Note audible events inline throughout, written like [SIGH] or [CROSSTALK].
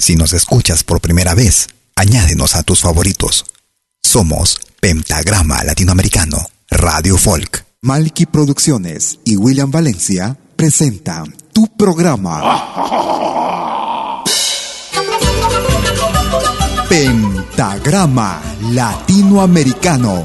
Si nos escuchas por primera vez, añádenos a tus favoritos. Somos Pentagrama Latinoamericano, Radio Folk. Malky Producciones y William Valencia presentan tu programa. Pentagrama Latinoamericano.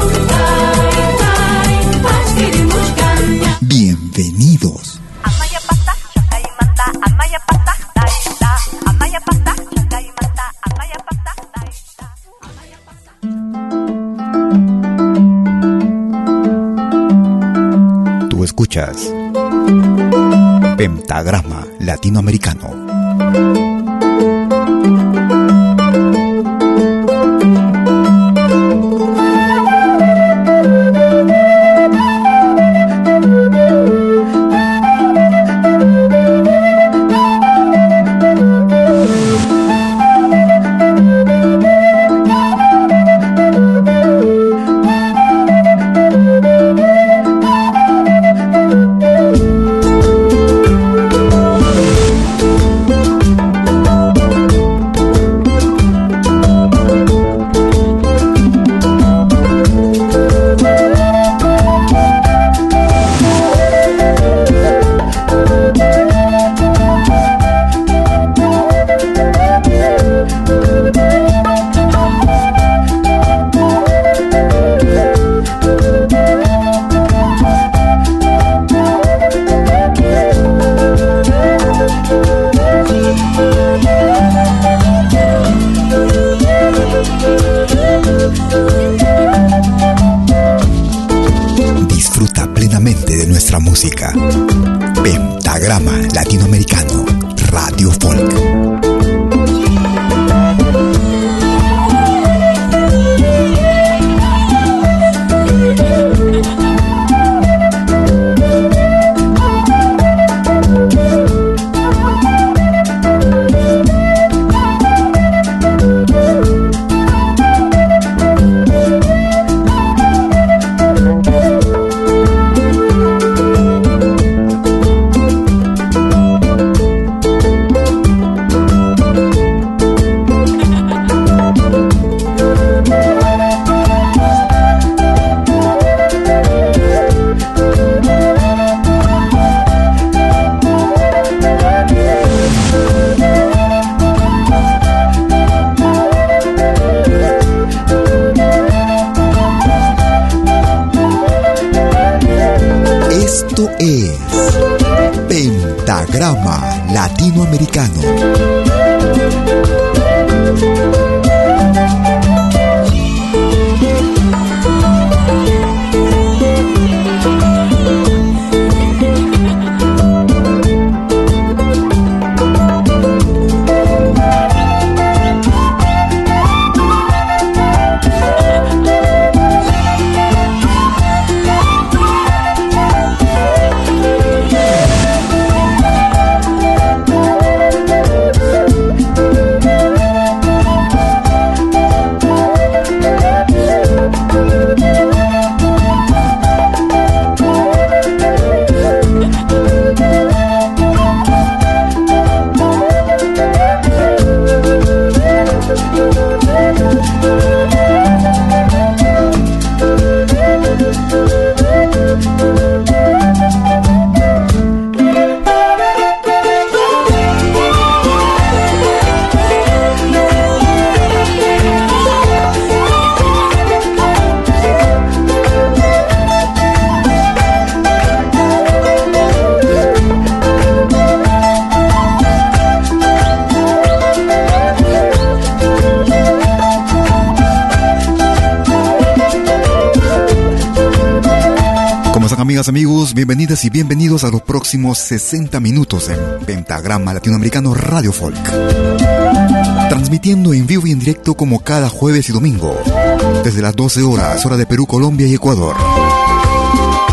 Bienvenidos. Tú escuchas Pentagrama Latinoamericano. Amigos, bienvenidas y bienvenidos a los próximos 60 minutos en Pentagrama Latinoamericano Radio Folk. Transmitiendo en vivo y en directo como cada jueves y domingo, desde las 12 horas, hora de Perú, Colombia y Ecuador.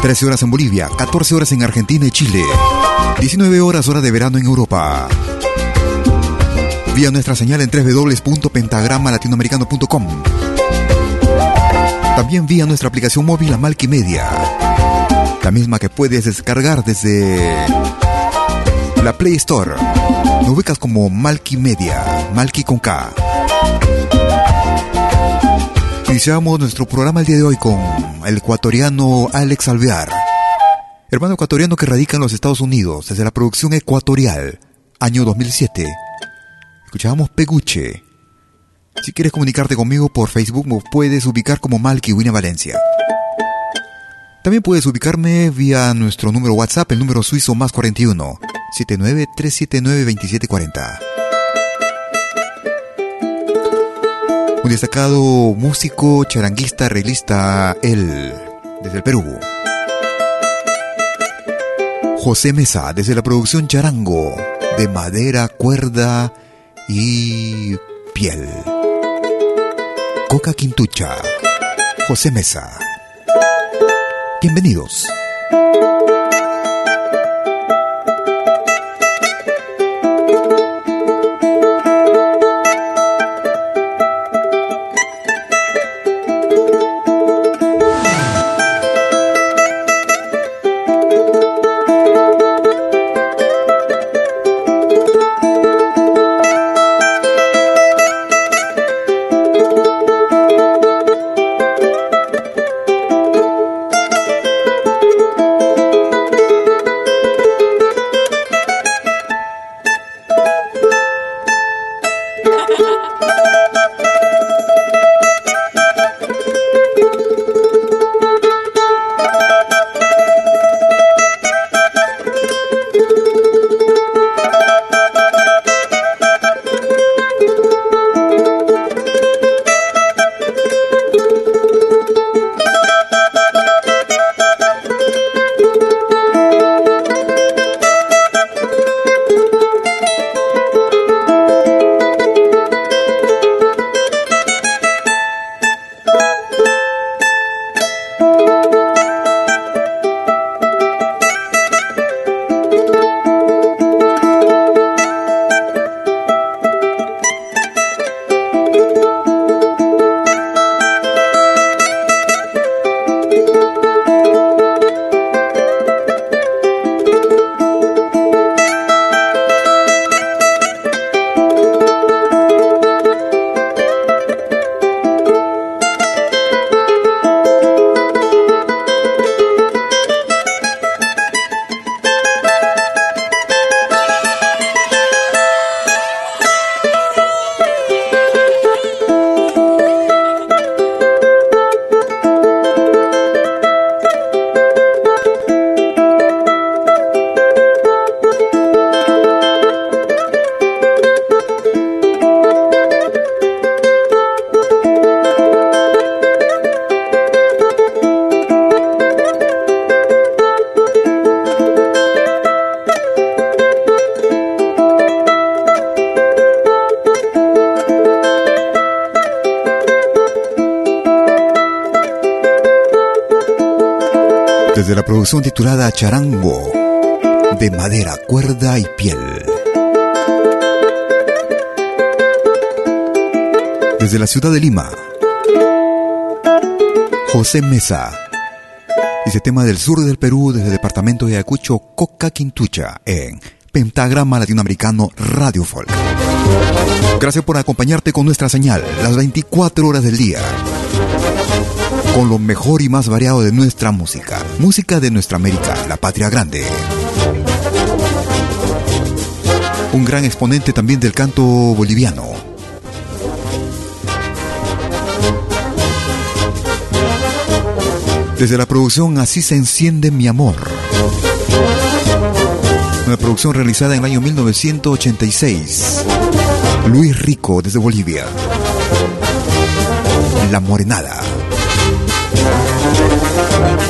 13 horas en Bolivia, 14 horas en Argentina y Chile, 19 horas hora de verano en Europa. Vía nuestra señal en www.pentagramalatinoamericano.com. También vía nuestra aplicación móvil Amalki Media. La misma que puedes descargar desde la Play Store. Nos ubicas como Malki Media, Malki con K. Iniciamos nuestro programa el día de hoy con el ecuatoriano Alex Alvear, hermano ecuatoriano que radica en los Estados Unidos desde la producción ecuatorial, año 2007. Escuchábamos Peguche. Si quieres comunicarte conmigo por Facebook, me puedes ubicar como Malky William Valencia. También puedes ubicarme vía nuestro número WhatsApp, el número suizo más 41 79 379 2740. Un destacado músico, charanguista, arreglista, él, desde el Perú. José Mesa, desde la producción Charango, de madera, cuerda y piel. Coca Quintucha, José Mesa. Bienvenidos. Titulada Charango, de madera, cuerda y piel. Desde la ciudad de Lima, José Mesa. Dice tema del sur del Perú, desde el departamento de Ayacucho, Coca Quintucha, en Pentagrama Latinoamericano Radio Folk. Gracias por acompañarte con nuestra señal las 24 horas del día con lo mejor y más variado de nuestra música. Música de nuestra América, la patria grande. Un gran exponente también del canto boliviano. Desde la producción Así se enciende mi amor. Una producción realizada en el año 1986. Luis Rico desde Bolivia. La Morenada.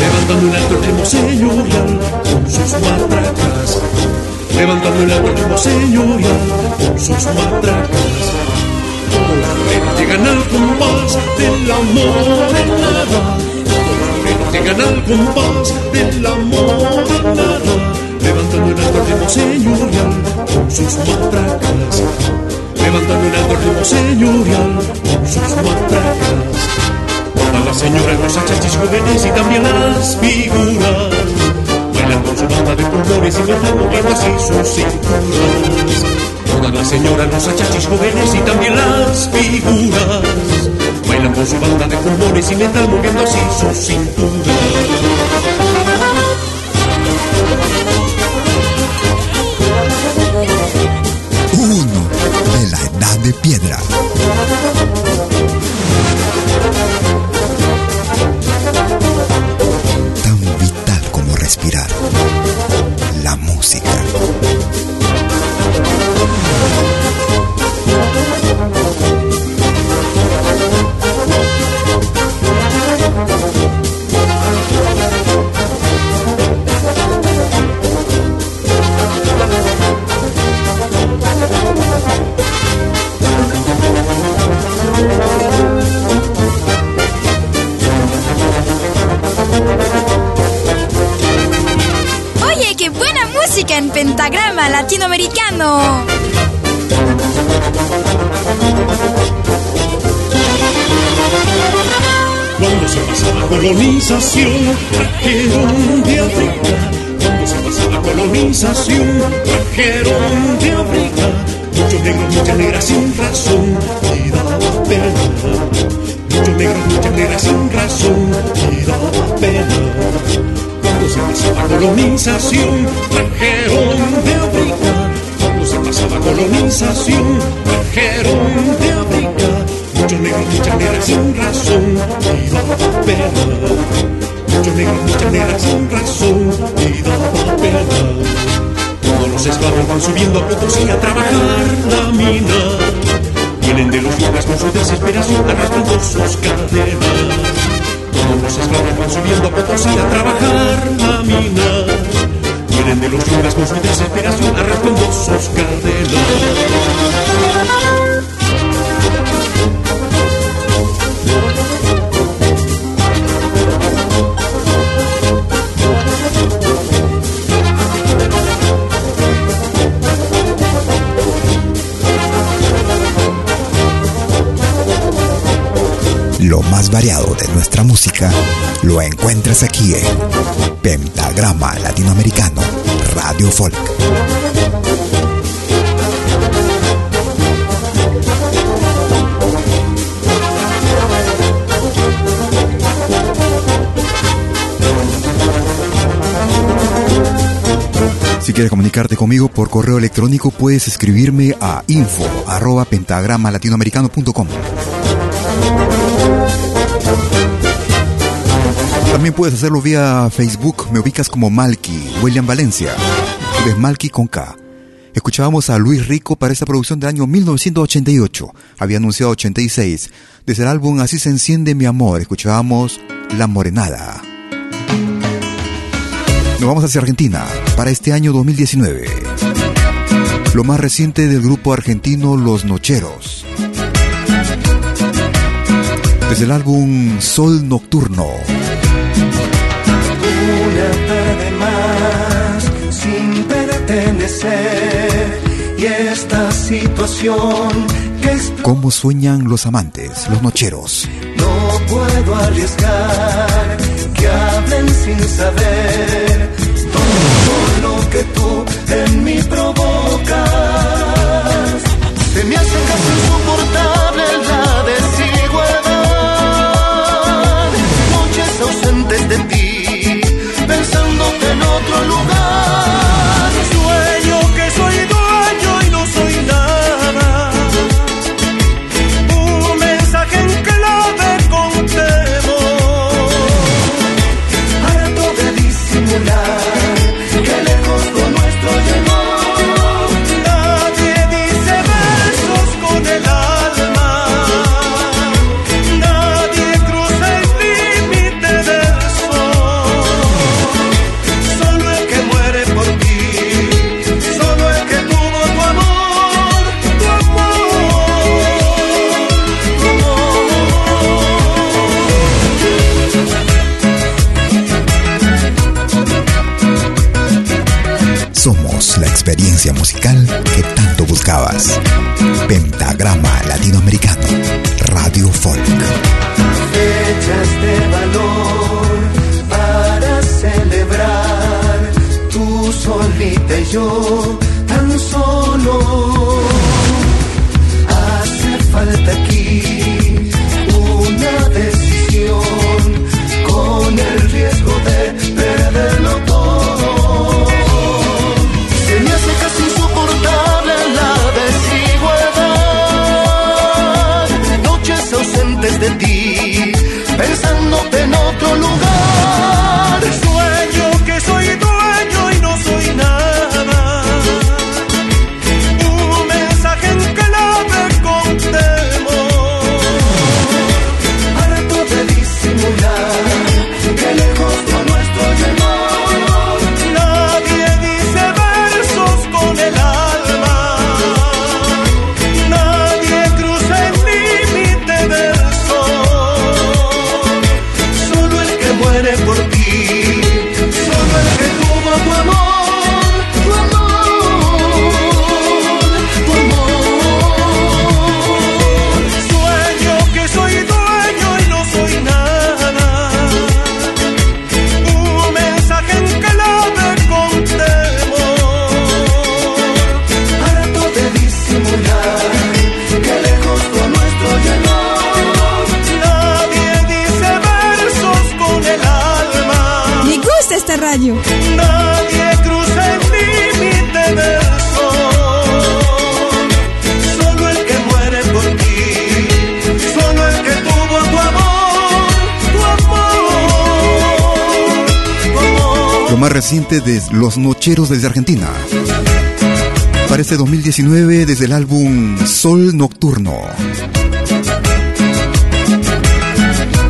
Levantando el alto ritmo señorial con sus matracas. Levantando el alto ritmo señorial con sus matracas. Morenos llegan al compás del amor en nada. Morenos llegan al compás del amor en nada levantando el alto ritmo señorial con sus matracas, levantando el alto ritmo señorial con sus matracas. Señoras, los achachis jóvenes y también las figuras bailan con su banda de colores y metal moviendo así sus cinturas. Todas las señoras, los achachis jóvenes y también las figuras bailan con su banda de colores y metal moviendo así sus cinturas. de piedra. Colonización, trajeron de África. Cuando se pasa la colonización, trajeron de África. Muchos negros, muchas negras sin razón, daba pena. Muchos negros, muchas negras sin razón, daba pena se pasaba colonización, trajeron de África. Cuando se pasaba colonización, trajeron de. Muchos negros, muchas negras sin razón, y daba pena. Muchos negros, muchas negras sin razón, daba pena. Todos los esclavos van subiendo a Potosí a trabajar la mina. Vienen de los lugares con su desesperación arrastrando sus cadenas. Todos los esclavos van subiendo a Potosí a trabajar la mina. Vienen de los yungas con su desesperación arrastrando sus cadenas. Lo más variado de nuestra música lo encuentras aquí en Pentagrama Latinoamericano, Radio Folk. Si quieres comunicarte conmigo por correo electrónico, puedes escribirme a info arroba pentagramalatinoamericano.com. También puedes hacerlo vía Facebook, me ubicas como Malky, William Valencia. Es Malky con K. Escuchábamos a Luis Rico para esta producción del año 1988. Había anunciado 86. Desde el álbum Así se enciende mi amor, escuchábamos La Morenada. Nos vamos hacia Argentina para este año 2019. Lo más reciente del grupo argentino Los Nocheros. Desde el álbum Sol Nocturno. Una tarde más sin pertenecer y esta situación que es... ¿Cómo sueñan los amantes, los nocheros? No puedo arriesgar de Los Nocheros desde Argentina. Para este 2019 desde el álbum Sol Nocturno.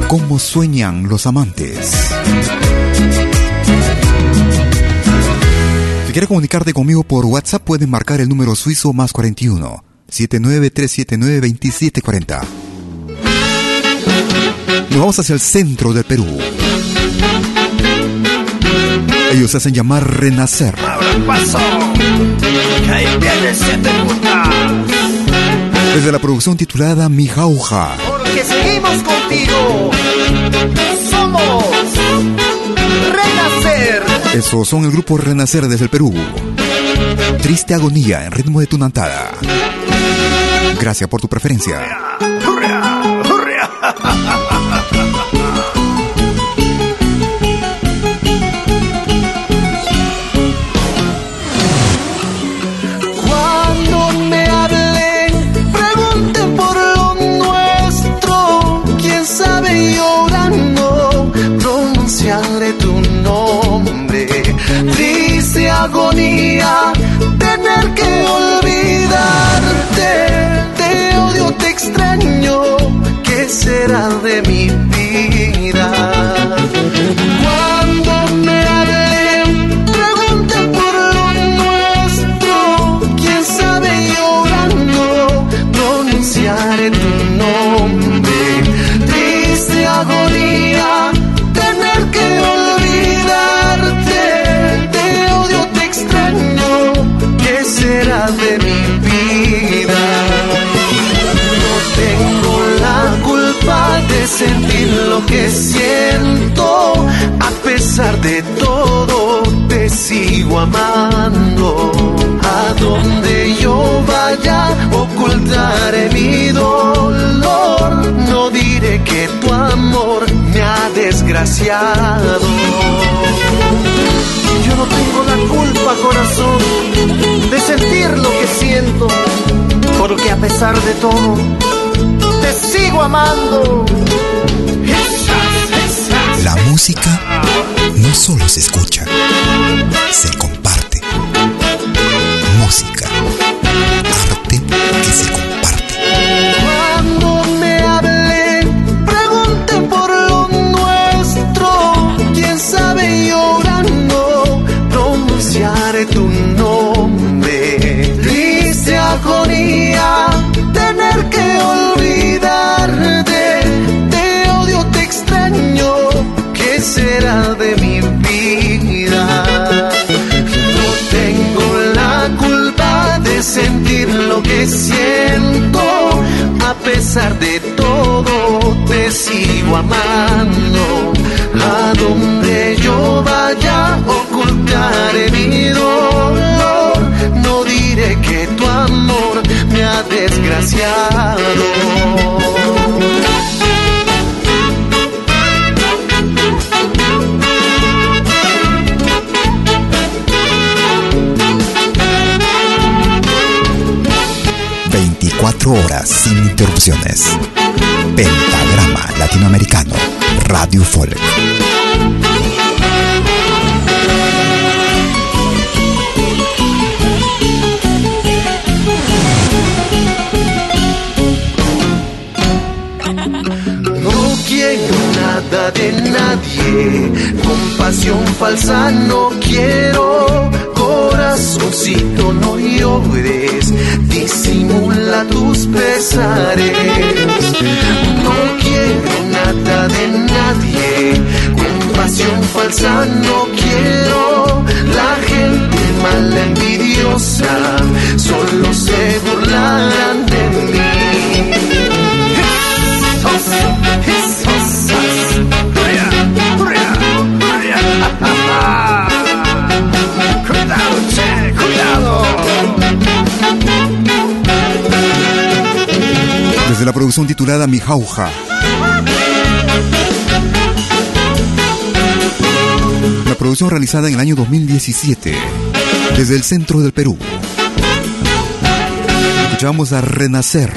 ¿Cómo sueñan los amantes? Si quieres comunicarte conmigo por WhatsApp, puedes marcar el número suizo más 41 79379 2740. Nos vamos hacia el centro del Perú. Ellos se hacen llamar Renacer. Desde la producción titulada Mi Jauja. Porque seguimos contigo. Somos Renacer. Esos son el grupo Renacer desde el Perú. Triste agonía en ritmo de tunantada. Gracias por tu preferencia. Cuando será de mi vida? Sentir lo que siento. A pesar de todo, te sigo amando. A donde yo vaya, ocultaré mi dolor. No diré que tu amor me ha desgraciado. Yo no tengo la culpa, corazón, de sentir lo que siento. Porque a pesar de todo, te sigo amando. La música no solo se escucha, se comparte. Música, arte que se comparte. Cuando me hablen, pregunten por lo nuestro. Quién sabe llorando, pronunciaré tu nombre. Te siento, a pesar de todo te sigo amando. A donde yo vaya ocultaré mi dolor, no diré que tu amor me ha desgraciado. 24 horas sin interrupciones. Pentagrama Latinoamericano, Radio Folk. De nadie, compasión falsa no quiero corazoncito no llores, disimula tus pesares. No quiero nada de nadie, compasión falsa no quiero. La gente mala envidiosa solo se burlarán de la producción titulada Mi Jauja. La producción realizada en el año 2017 desde el centro del Perú. Escuchamos a Renacer.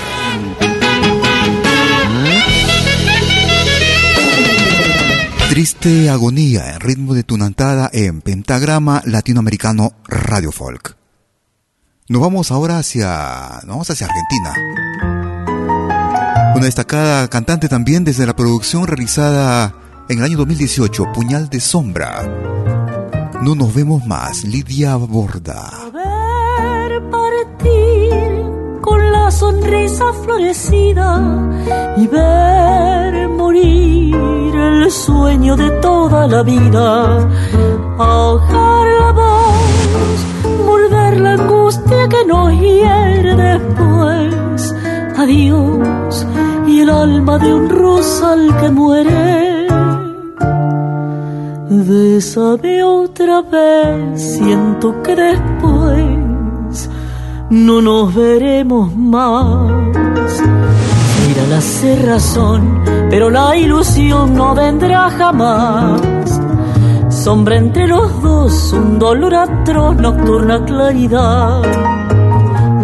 Triste agonía en ritmo de tunantada en pentagrama latinoamericano Radio Folk. Nos vamos ahora hacia, nos vamos hacia Argentina. Una destacada cantante también desde la producción realizada en el año 2018, Puñal de Sombra. No nos vemos más, Lidia Borda. Ver partir con la sonrisa florecida y ver morir el sueño de toda la vida. Ahogar la voz, volver la angustia que nos hiere después adiós y el alma de un rosal que muere. Bésame otra vez, siento que después no nos veremos más. Mira la cerrazón, pero la ilusión no vendrá jamás. Sombra entre los dos, un dolor atroz, nocturna claridad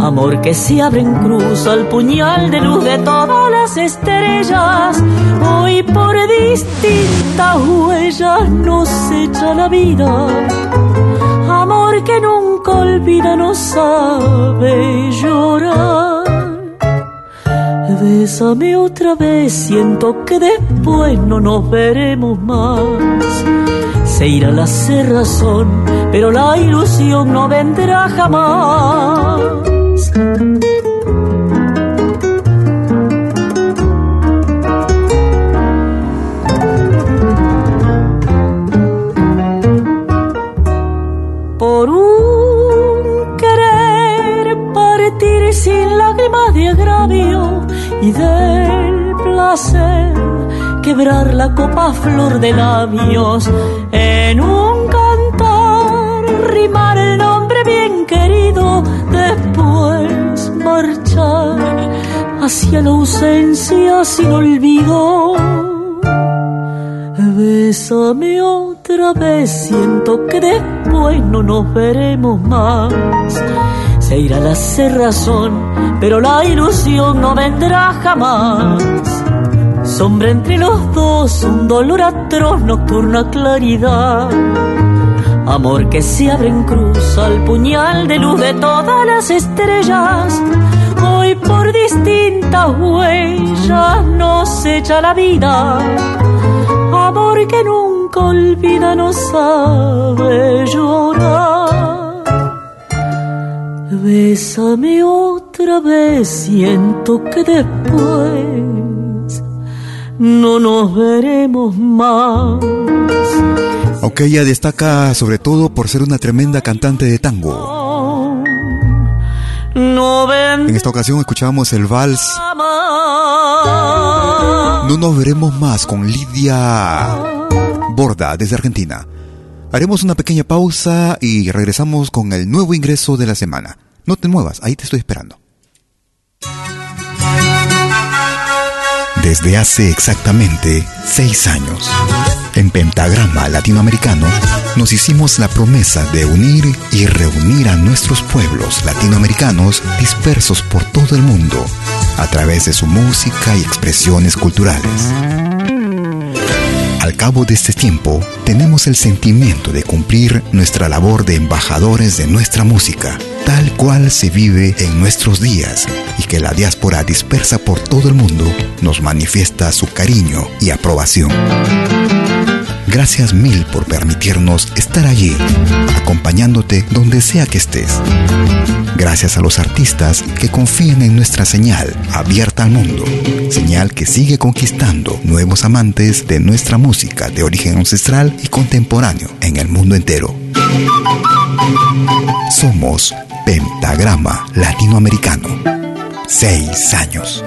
Amor que se abre en cruz al puñal de luz de todas las estrellas. Hoy por distintas huellas nos echa la vida. Amor que nunca olvida, no sabe llorar. Bésame otra vez, siento que después no nos veremos más. Se irá la cerrazón, pero la ilusión no vendrá jamás. Por un querer partir sin lágrimas de agravio y del placer quebrar la copa flor de labios en un cantar rimar el bien querido después marchar hacia la ausencia sin olvido. Bésame otra vez, siento que después no nos veremos más. Se irá la cerrazón, pero la ilusión no vendrá jamás. Sombra entre los dos, un dolor atroz, nocturna claridad Amor que se abre en cruz al puñal de luz de todas las estrellas. Hoy por distintas huellas nos echa la vida. Amor que nunca olvida, no sabe llorar. Bésame otra vez, siento que después no nos veremos más aunque ella destaca sobre todo por ser una tremenda cantante de tango. En esta ocasión escuchamos el vals No nos veremos más con Lidia Borda desde Argentina. Haremos una pequeña pausa y regresamos con el nuevo ingreso de la semana. No te muevas, ahí te estoy esperando. Desde hace exactamente seis años, en Pentagrama Latinoamericano, nos hicimos la promesa de unir y reunir a nuestros pueblos latinoamericanos dispersos por todo el mundo a través de su música y expresiones culturales. Al cabo de este tiempo, tenemos el sentimiento de cumplir nuestra labor de embajadores de nuestra música, tal cual se vive en nuestros días y que la diáspora dispersa por todo el mundo nos manifiesta su cariño y aprobación. Gracias mil por permitirnos estar allí, acompañándote donde sea que estés. Gracias a los artistas que confían en nuestra señal abierta al mundo, señal que sigue conquistando nuevos amantes de nuestra música de origen ancestral y contemporáneo en el mundo entero. Somos Pentagrama Latinoamericano. Seis años.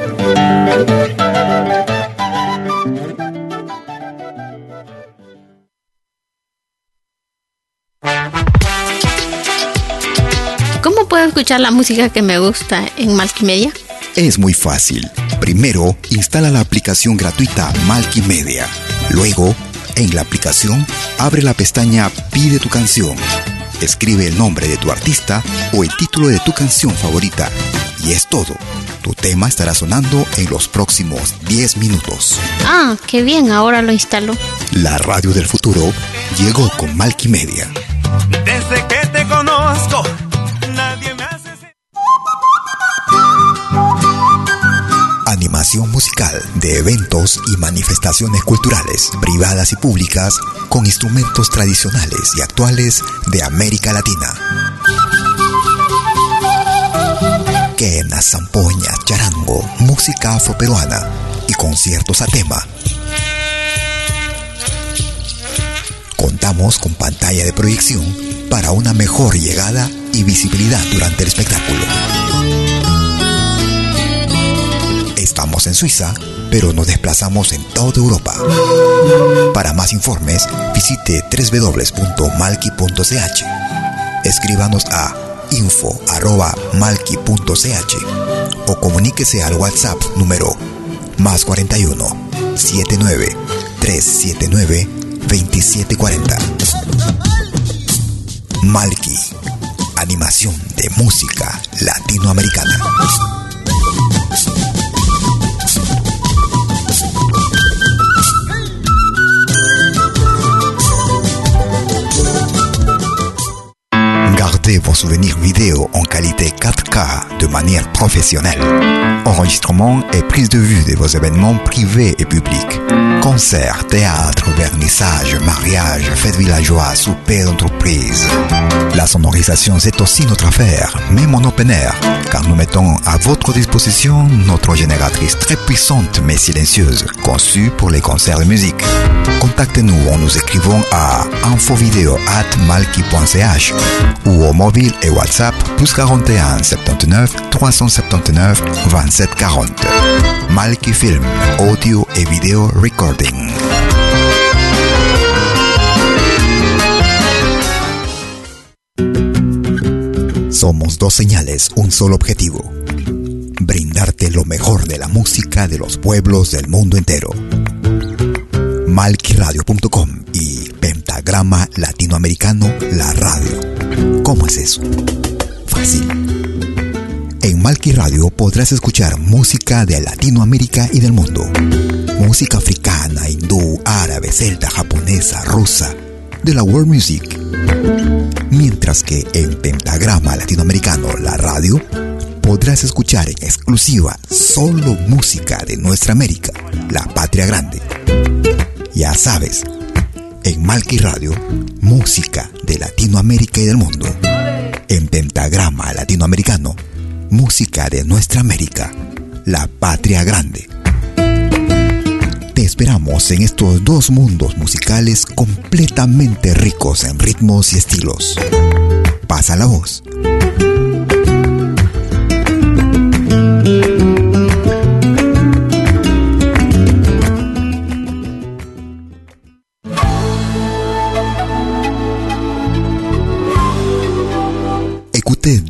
Escuchar la música que me gusta en Malkimedia? Es muy fácil. Primero, instala la aplicación gratuita Malkimedia. Luego, en la aplicación, abre la pestaña Pide tu canción. Escribe el nombre de tu artista o el título de tu canción favorita. Y es todo. Tu tema estará sonando en los próximos 10 minutos. Ah, qué bien, ahora lo instalo. La radio del futuro llegó con Malkimedia. Desde que te conozco, Musical de eventos y manifestaciones culturales, privadas y públicas, con instrumentos tradicionales y actuales de América Latina. Quena, zampoña, charango, música afroperuana y conciertos a tema. Contamos con pantalla de proyección para una mejor llegada y visibilidad durante el espectáculo. En Suiza, pero nos desplazamos en toda Europa. Para más informes, visite www.malki.ch. Escríbanos a info.malki.ch o comuníquese al WhatsApp número más 41 79 379 2740. Malki, animación de música latinoamericana. Vos souvenirs vidéo en qualité 4K de manière professionnelle. Enregistrement et prise de vue de vos événements privés et publics. Concerts, théâtre, vernissage, mariage, fêtes villageois, souper d'entreprise. La sonorisation, c'est aussi notre affaire, même en open air, car nous mettons à votre disposition notre génératrice très puissante mais silencieuse, conçue pour les concerts de musique. Contactez-nous en nous écrivant à infovideo@malki.ch ou au mobile et WhatsApp plus 41 79 379 27 40. Malki Film, audio et vidéo Somos dos señales, un solo objetivo. Brindarte lo mejor de la música de los pueblos del mundo entero. Malquiradio.com y Pentagrama Latinoamericano, la radio. ¿Cómo es eso? Fácil. En Malki Radio podrás escuchar música de Latinoamérica y del mundo. Música africana, hindú, árabe, celta, japonesa, rusa, de la world music. Mientras que en Pentagrama Latinoamericano, la radio, podrás escuchar en exclusiva solo música de nuestra América, la patria grande. Ya sabes, en Malki Radio, música de Latinoamérica y del mundo. En Pentagrama Latinoamericano, música de nuestra América, la patria grande. Te esperamos en estos dos mundos musicales completamente ricos en ritmos y estilos. Pasa la voz.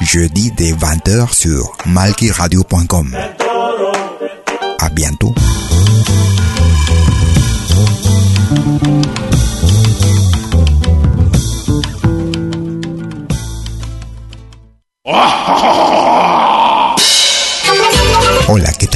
Jeudi dès 20h sur malkiradio.com. À bientôt. [LAUGHS] Hola, ¿qué tal?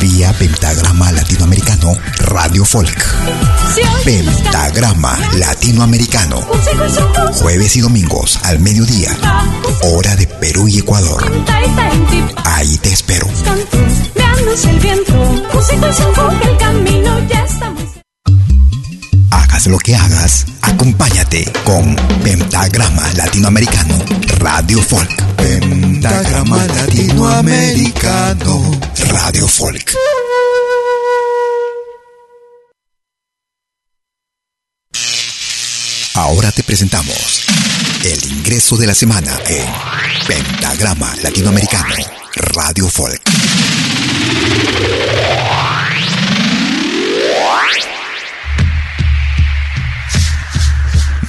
Vía Pentagrama Latinoamericano Radio Folk. Pentagrama Latinoamericano. Jueves y domingos al mediodía. Hora de Perú y Ecuador. Ahí te espero. Hagas lo que hagas, acompáñate con Pentagrama Latinoamericano Radio Folk. Pentagrama Latinoamericano Radio Folk. Ahora te presentamos el ingreso de la semana en Pentagrama Latinoamericano Radio Folk.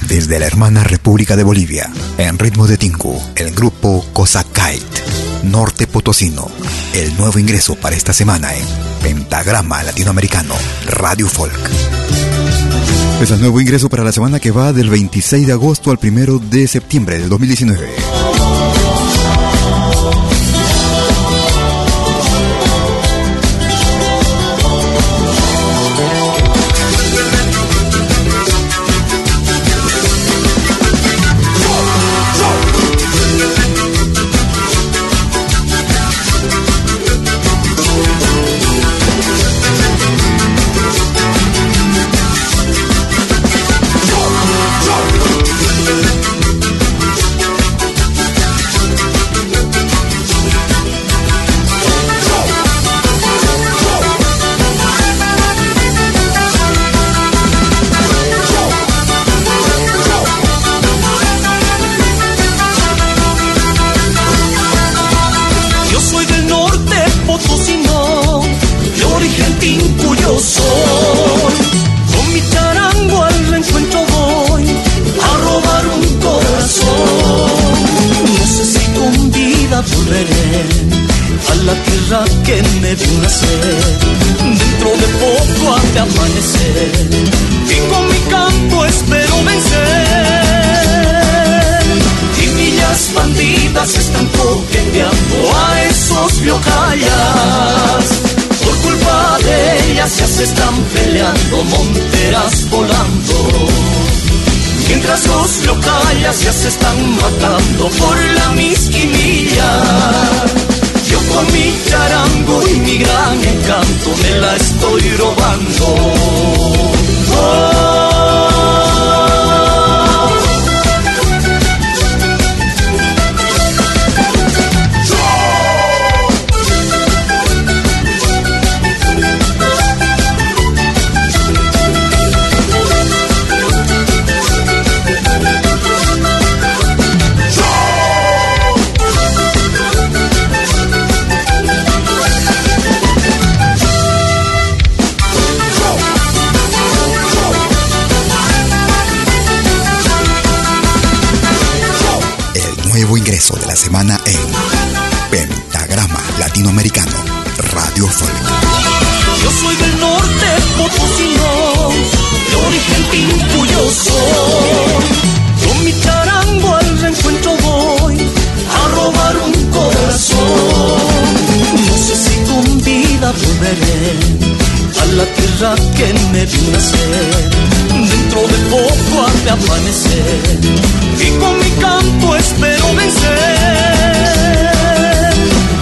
Desde la hermana República de Bolivia, en ritmo de Tingu, el grupo Cosacait, Norte Potosino, el nuevo ingreso para esta semana en Pentagrama Latinoamericano Radio Folk. Es el nuevo ingreso para la semana que va del 26 de agosto al 1 de septiembre del 2019. Yo soy. Con mi charango al reencuentro voy a robar un corazón. Si con vida volveré a la tierra que me vio nacer. Dentro de poco ha de amanecer y con mi canto espero vencer. Y millas bandidas están coqueteando a esos biocallas. Por culpa de ya se están peleando monteras volando. Mientras los biocallas ya se están matando por la misquimilla. Yo con mi charango y mi gran encanto me la estoy robando. Oh. y con mi canto espero vencer.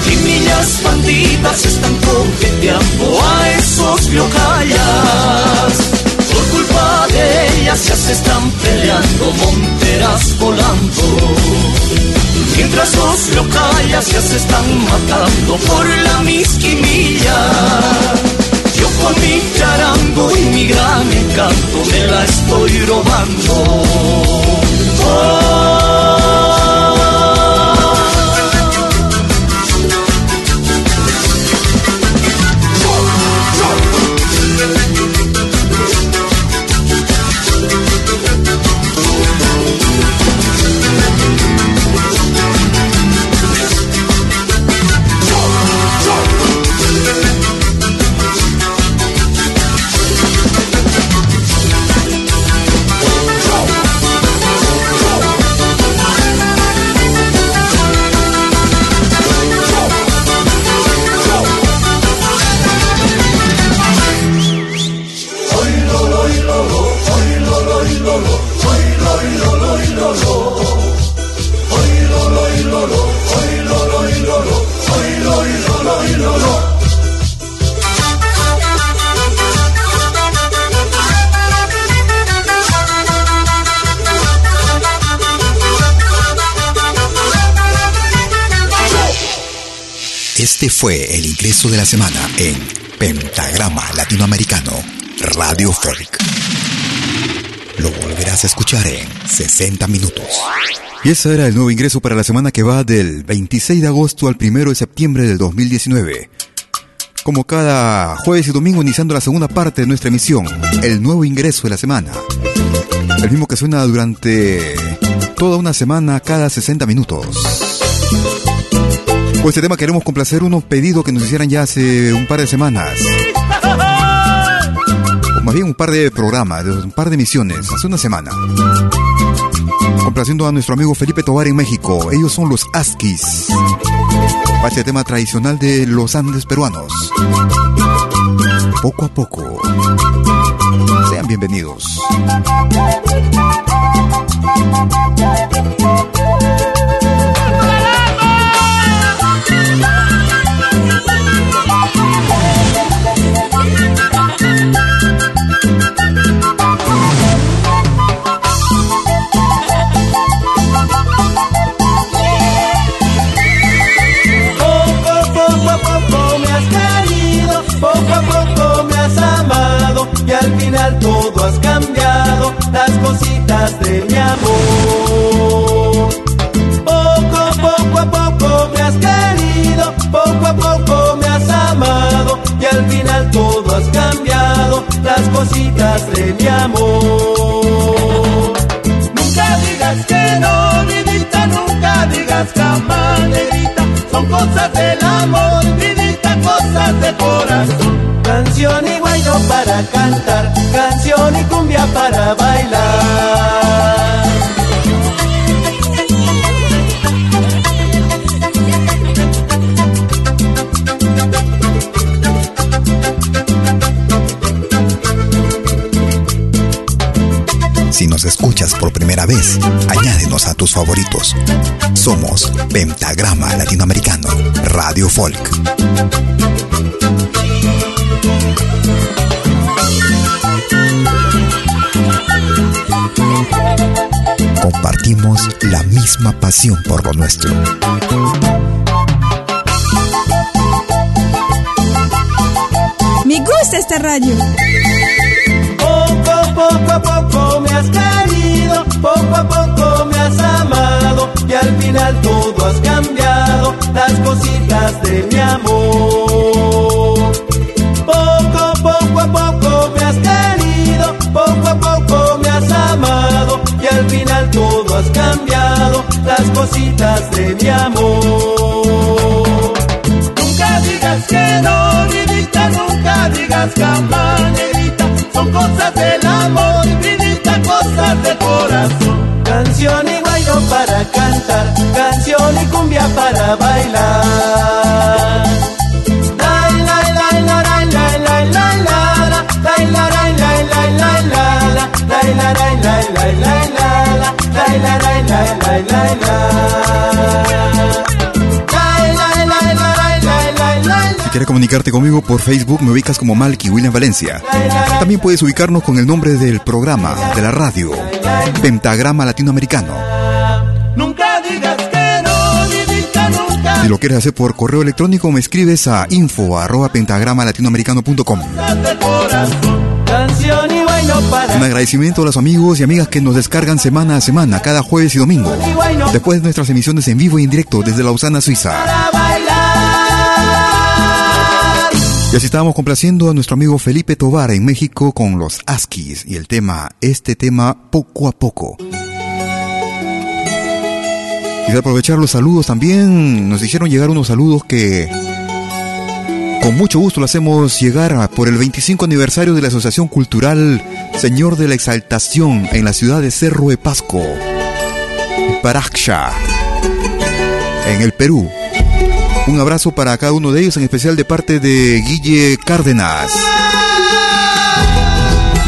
Y millas bandidas están coqueteando a esos locallas. Por culpa de ellas ya se están peleando monteras volando. Mientras los locallas ya se están matando por la misquinilla. Mi charango y mi gran encanto me la estoy robando. Este fue el ingreso de la semana en Pentagrama Latinoamericano Radio Folk. Lo volverás a escuchar en 60 minutos. Y ese era el nuevo ingreso para la semana que va del 26 de agosto al 1 de septiembre del 2019. Como cada jueves y domingo iniciando la segunda parte de nuestra emisión, el nuevo ingreso de la semana. El mismo que suena durante toda una semana cada 60 minutos. Con este tema queremos complacer unos pedidos que nos hicieran ya hace un par de semanas. O más bien un par de programas, un par de emisiones, hace una semana. Complaciendo a nuestro amigo Felipe Tobar en México. Ellos son los Askis. Para este tema tradicional de los Andes peruanos. Poco a poco. Sean bienvenidos. De mi amor. Poco, poco a poco me has querido, poco a poco me has amado y al final todo has cambiado, las cositas de mi amor. Nunca digas que no, vidita, nunca digas jamás, son cosas del amor, vidita, cosas de corazón. Canción y guayno para cantar, canción y cumbia para bailar. Si nos escuchas por primera vez, añádenos a tus favoritos. Somos Pentagrama Latinoamericano, Radio Folk. Compartimos la misma pasión por lo nuestro. Me gusta esta radio. Poco, poco a poco me has querido, poco a poco me has amado y al final todo has cambiado, las cositas de mi amor. Las cositas de mi amor. Nunca digas que no, vidita, nunca digas jamás, negrita, son cosas del amor, vidita, cosas del corazón. Canción y bailo para cantar, canción y cumbia para bailar. La, la, la, la, la, la, la, la, la, la, si quieres comunicarte conmigo por Facebook, me ubicas como Malky William Valencia. También puedes ubicarnos con el nombre del programa, de la radio, Pentagrama Latinoamericano. Si lo quieres hacer por correo electrónico, me escribes a info pentagrama latinoamericano.com. Un agradecimiento a los amigos y amigas que nos descargan semana a semana, cada jueves y domingo, después de nuestras emisiones en vivo y en directo desde Lausana, Suiza. Y así estábamos complaciendo a nuestro amigo Felipe Tovar en México con los Askis y el tema, este tema poco a poco. Quisiera aprovechar los saludos también. Nos hicieron llegar unos saludos que con mucho gusto lo hacemos llegar por el 25 aniversario de la Asociación Cultural Señor de la Exaltación en la ciudad de Cerro de Pasco, Paraxcha, en el Perú. Un abrazo para cada uno de ellos, en especial de parte de Guille Cárdenas.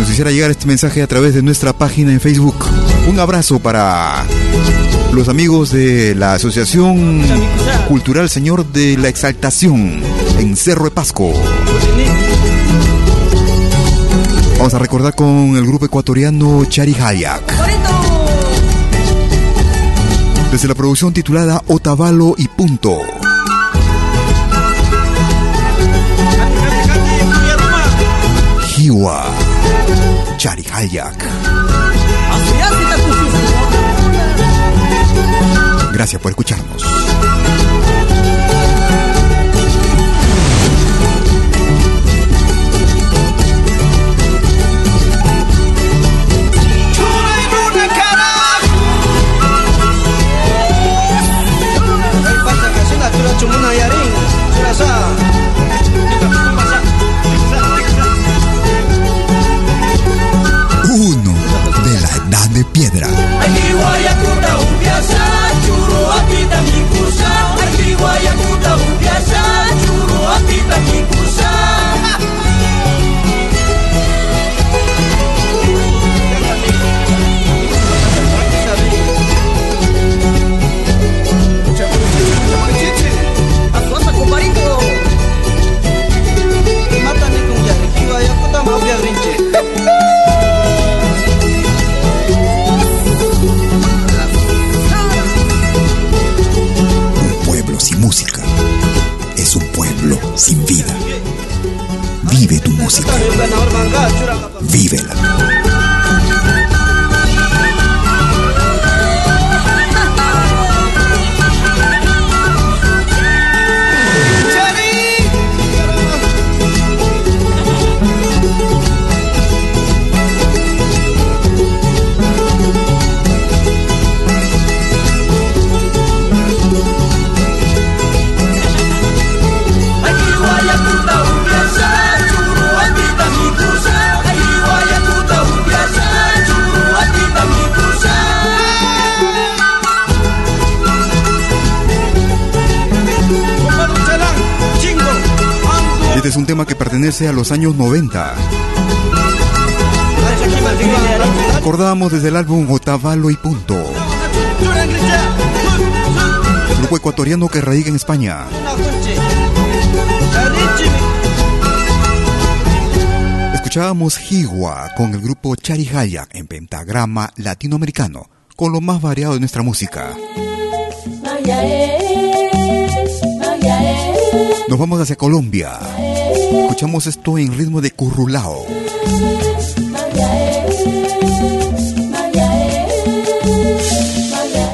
Nos hiciera llegar este mensaje a través de nuestra página en Facebook. Un abrazo para los amigos de la Asociación Cultural Señor de la Exaltación en Cerro de Pasco. Vamos a recordar con el grupo ecuatoriano Chari Hayak. Desde la producción titulada Otavalo y Punto. Hiwa Chari Hayak. Gracias por escucharnos. De piedra. Música. Vívela. Un tema que pertenece a los años 90. Recordamos desde el álbum Otavalo y Punto. Grupo ecuatoriano que radica en España. Escuchábamos Higua con el grupo Charihaya en pentagrama latinoamericano, con lo más variado de nuestra música. Nos vamos hacia Colombia. Escuchamos esto en ritmo de currulao.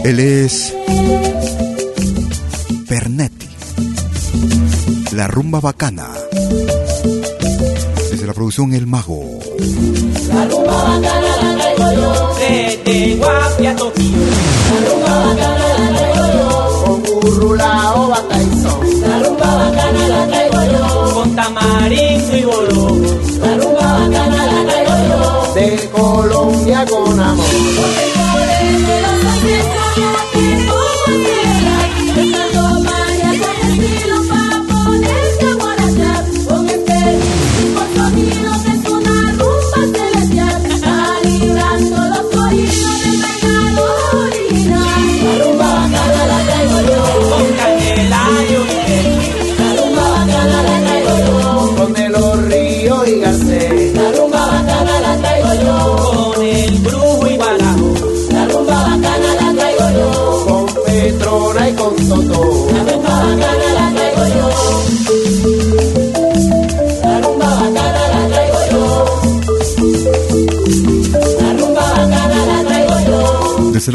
Él es Pernetti. La rumba bacana. Desde la producción El Mago. La rumba bacana la traigo yo, desde Guapi a Tokio. La rumba bacana la traigo yo, con burrulao bataizón. La rumba bacana la traigo con amor.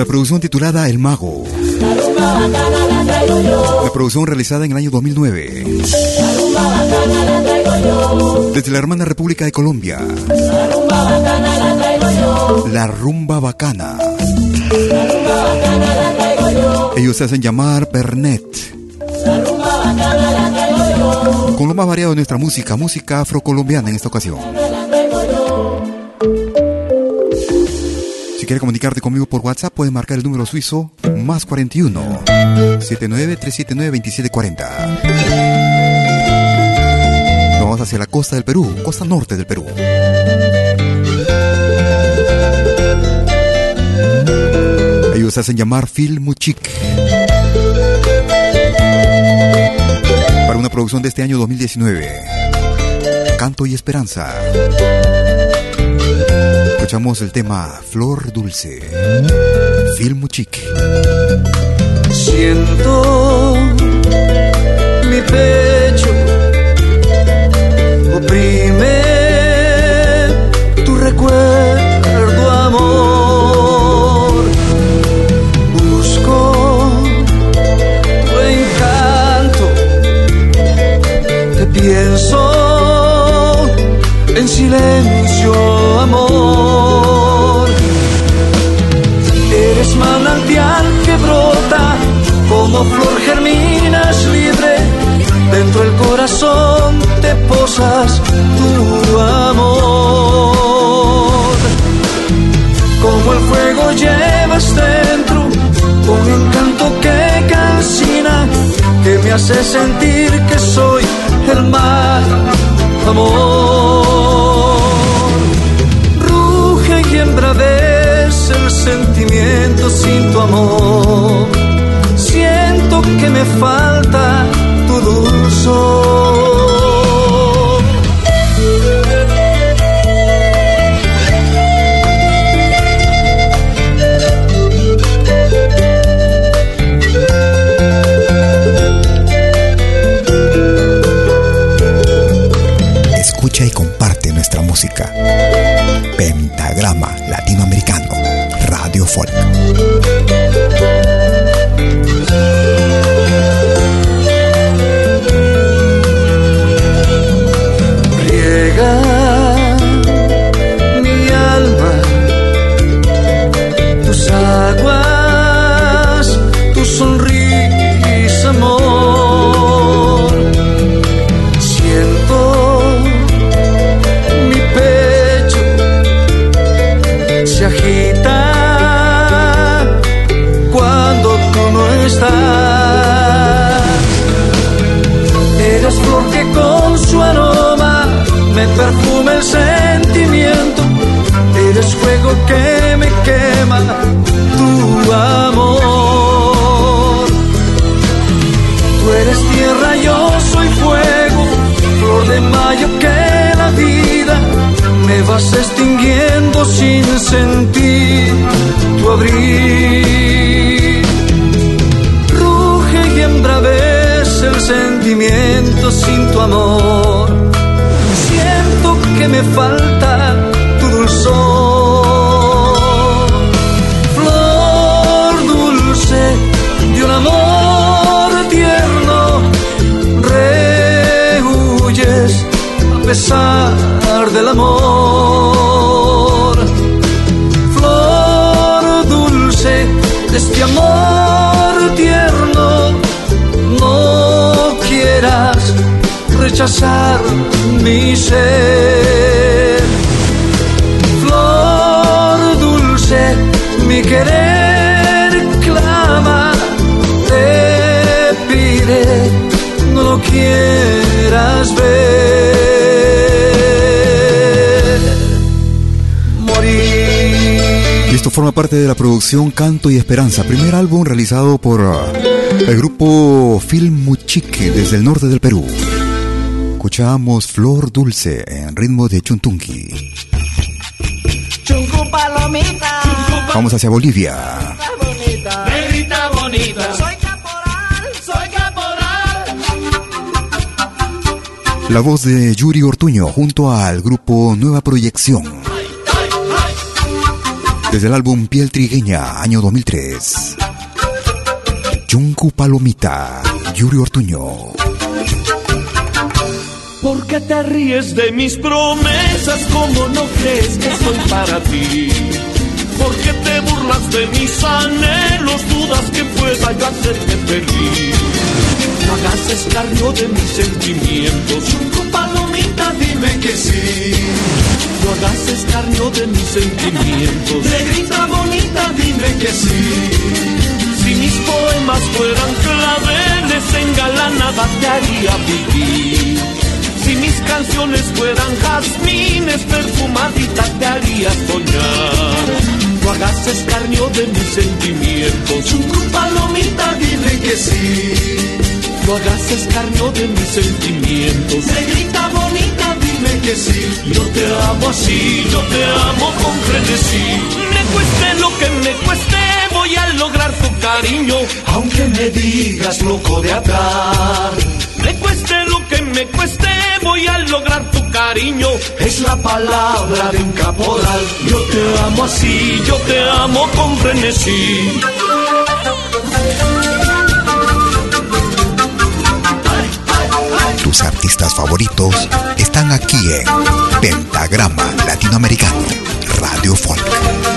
Producción titulada El Mago. La producción realizada en el año 2009. Desde la hermana República de Colombia. La rumba bacana. Ellos se hacen llamar Pernet. Con lo más variado de nuestra música, música afrocolombiana en esta ocasión. Quieres comunicarte conmigo por WhatsApp, puedes marcar el número suizo más 41 79 379 2740. Vamos hacia la costa del Perú, costa norte del Perú. Ellos hacen llamar Phil Muchik. Para una producción de este año 2019. Canto y Esperanza. Escuchamos el tema Flor Dulce. Phil Muchik. Siento mi pecho me perfuma el sentimiento. Eres fuego que me quema tu amor. Tú eres tierra, yo soy fuego, flor de mayo que la vida me vas extinguiendo sin sentir tu abril. Ruge y embravece el sentimiento sin tu amor. Que me falta tu dulzor. Flor dulce de un amor tierno, rehuyes a pesar del amor. Rechazar mi ser. Flor dulce, mi querer clama, te pide, no lo quieras ver. Morir. Y esto forma parte de la producción Canto y Esperanza, primer álbum realizado por uh, el grupo Film Muchique desde el norte del Perú. Escuchamos Flor Dulce en ritmo de Chuntunqui. Chuncu palomita. Vamos hacia Bolivia. Negrita bonita. Soy caporal, soy caporal. La voz de Yuri Ortuño junto al grupo Nueva Proyección. Desde el álbum Piel Trigueña, año 2003. Chuncu Palomita, Yuri Ortuño. ¿Por qué te ríes de mis promesas? como no crees que soy para ti? ¿Por qué te burlas de mis anhelos? Dudas que pueda yo hacerte feliz. No hagas escarnio de mis sentimientos. Chuncu palomita, dime que sí. No hagas escarnio de mis sentimientos. Negrita bonita, dime que sí. Si mis poemas fueran claveles, engalanada te haría vivir. Si mis canciones fueran jazmines, perfumadita te haría soñar. No hagas escarnio de mis sentimientos. Un palomita, dime que sí. No hagas escarnio de mis sentimientos. Negrita bonita, dime que sí. Yo te amo así, yo te amo con frenesí. Me cueste lo que me cueste, voy a lograr tu cariño. Aunque me digas loco de atar. Me cueste lo que me cueste, voy a lograr tu cariño. Es la palabra de un caporal. Yo te amo así, yo te amo con frenesí. Tus artistas favoritos están aquí en Pentagrama Latinoamericano, Radio Folk.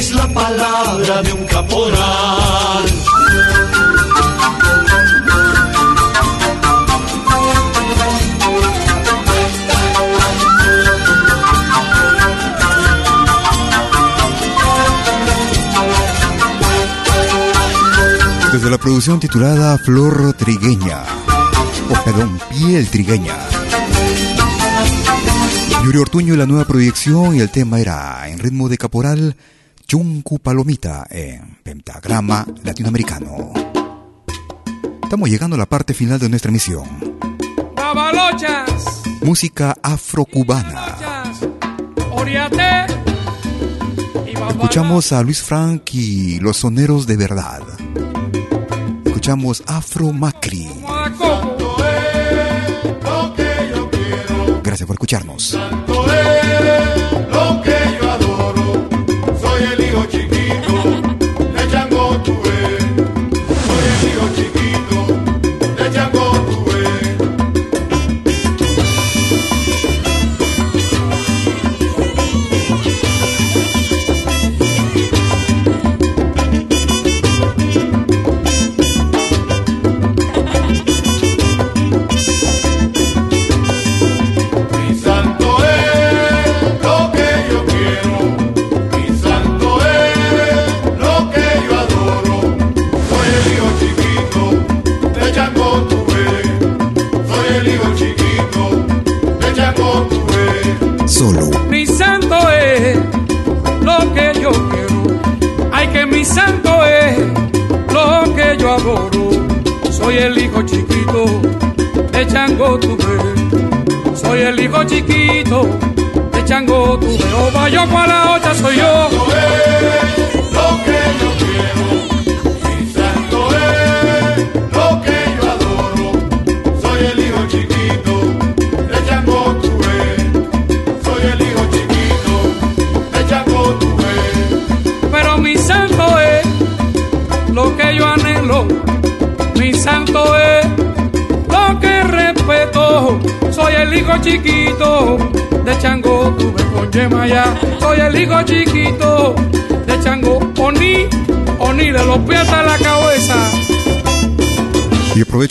Es la palabra de un caporal. Desde la producción titulada Flor Trigueña, o perdón, Piel Trigueña. Yuri Ortuño y la nueva proyección y el tema era en ritmo de caporal Chuncu Palomita en pentagrama latinoamericano. Estamos llegando a la parte final de nuestra emisión. Babalochas, Música afrocubana. Escuchamos a Luis Frank y los soneros de verdad. Escuchamos Afro Macri. Gracias por escucharnos.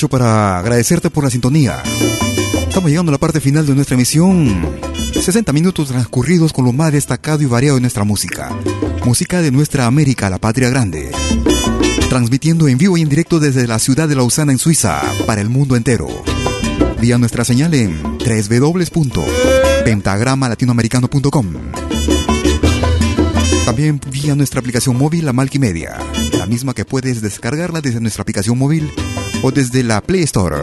Para agradecerte por la sintonía. Estamos llegando a la parte final de nuestra emisión. 60 minutos transcurridos con lo más destacado y variado de nuestra música. Música de nuestra América, la patria grande. Transmitiendo en vivo y en directo desde la ciudad de Lausana en Suiza para el mundo entero. Vía nuestra señal en www.pentagramalatinoamericano.com. También vía nuestra aplicación móvil, la Malquimedia, la misma que puedes descargarla desde nuestra aplicación móvil o desde la Play Store.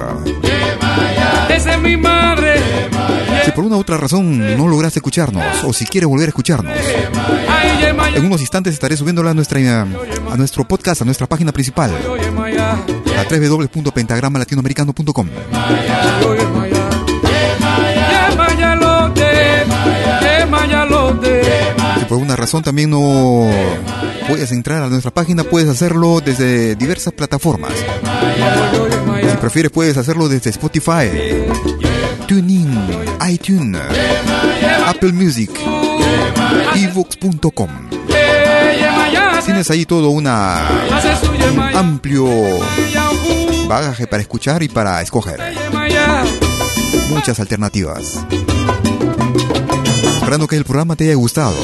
Esa es mi madre. Si por una u otra razón no lograste escucharnos o si quieres volver a escucharnos, en unos instantes estaré subiéndola a, nuestra, a nuestro podcast, a nuestra página principal, a www.pentagramalatinoamericano.com. por una razón también no puedes entrar a nuestra página, puedes hacerlo desde diversas plataformas. Si prefieres, puedes hacerlo desde Spotify, TuneIn, iTunes, Apple Music, ebooks.com. Tienes ahí todo un amplio bagaje para escuchar y para escoger. Muchas alternativas. Esperando que el programa te haya gustado.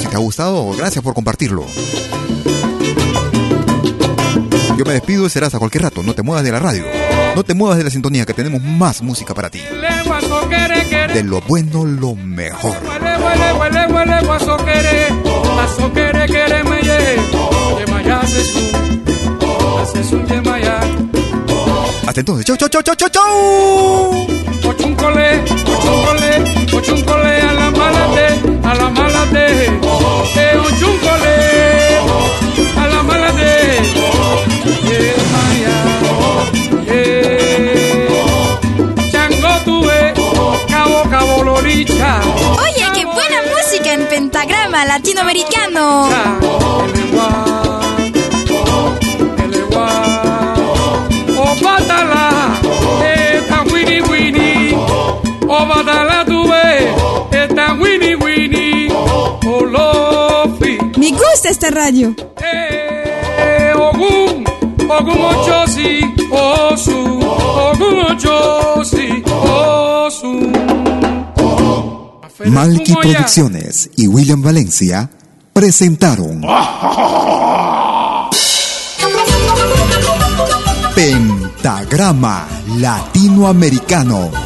Si te ha gustado, gracias por compartirlo. Yo me despido y serás a cualquier rato. No te muevas de la radio. No te muevas de la sintonía, que tenemos más música para ti. De lo bueno, lo mejor. Hasta entonces. Chau, chau, chau, chau, chau, chau. Ochuncole, ochuncole, ochuncole a la malate, a la malate, eh, ochuncole, a la malate, Yemaya, eh, chango tuve, cabo, cabo loricha. Oye, qué buena música en pentagrama latinoamericano. Ochosi, osu. Malky Producciones y William Valencia presentaron [LAUGHS] Pentagrama Latinoamericano.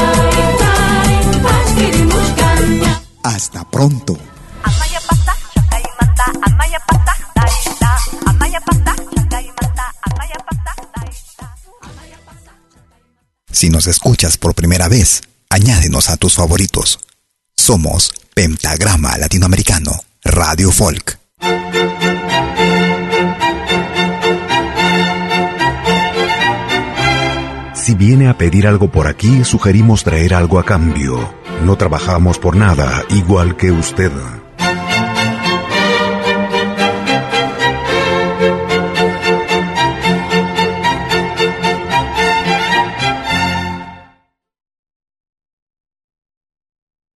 Hasta pronto. Si nos escuchas por primera vez, añádenos a tus favoritos. Somos Pentagrama Latinoamericano, Radio Folk. Si viene a pedir algo por aquí, sugerimos traer algo a cambio. No trabajamos por nada, igual que usted.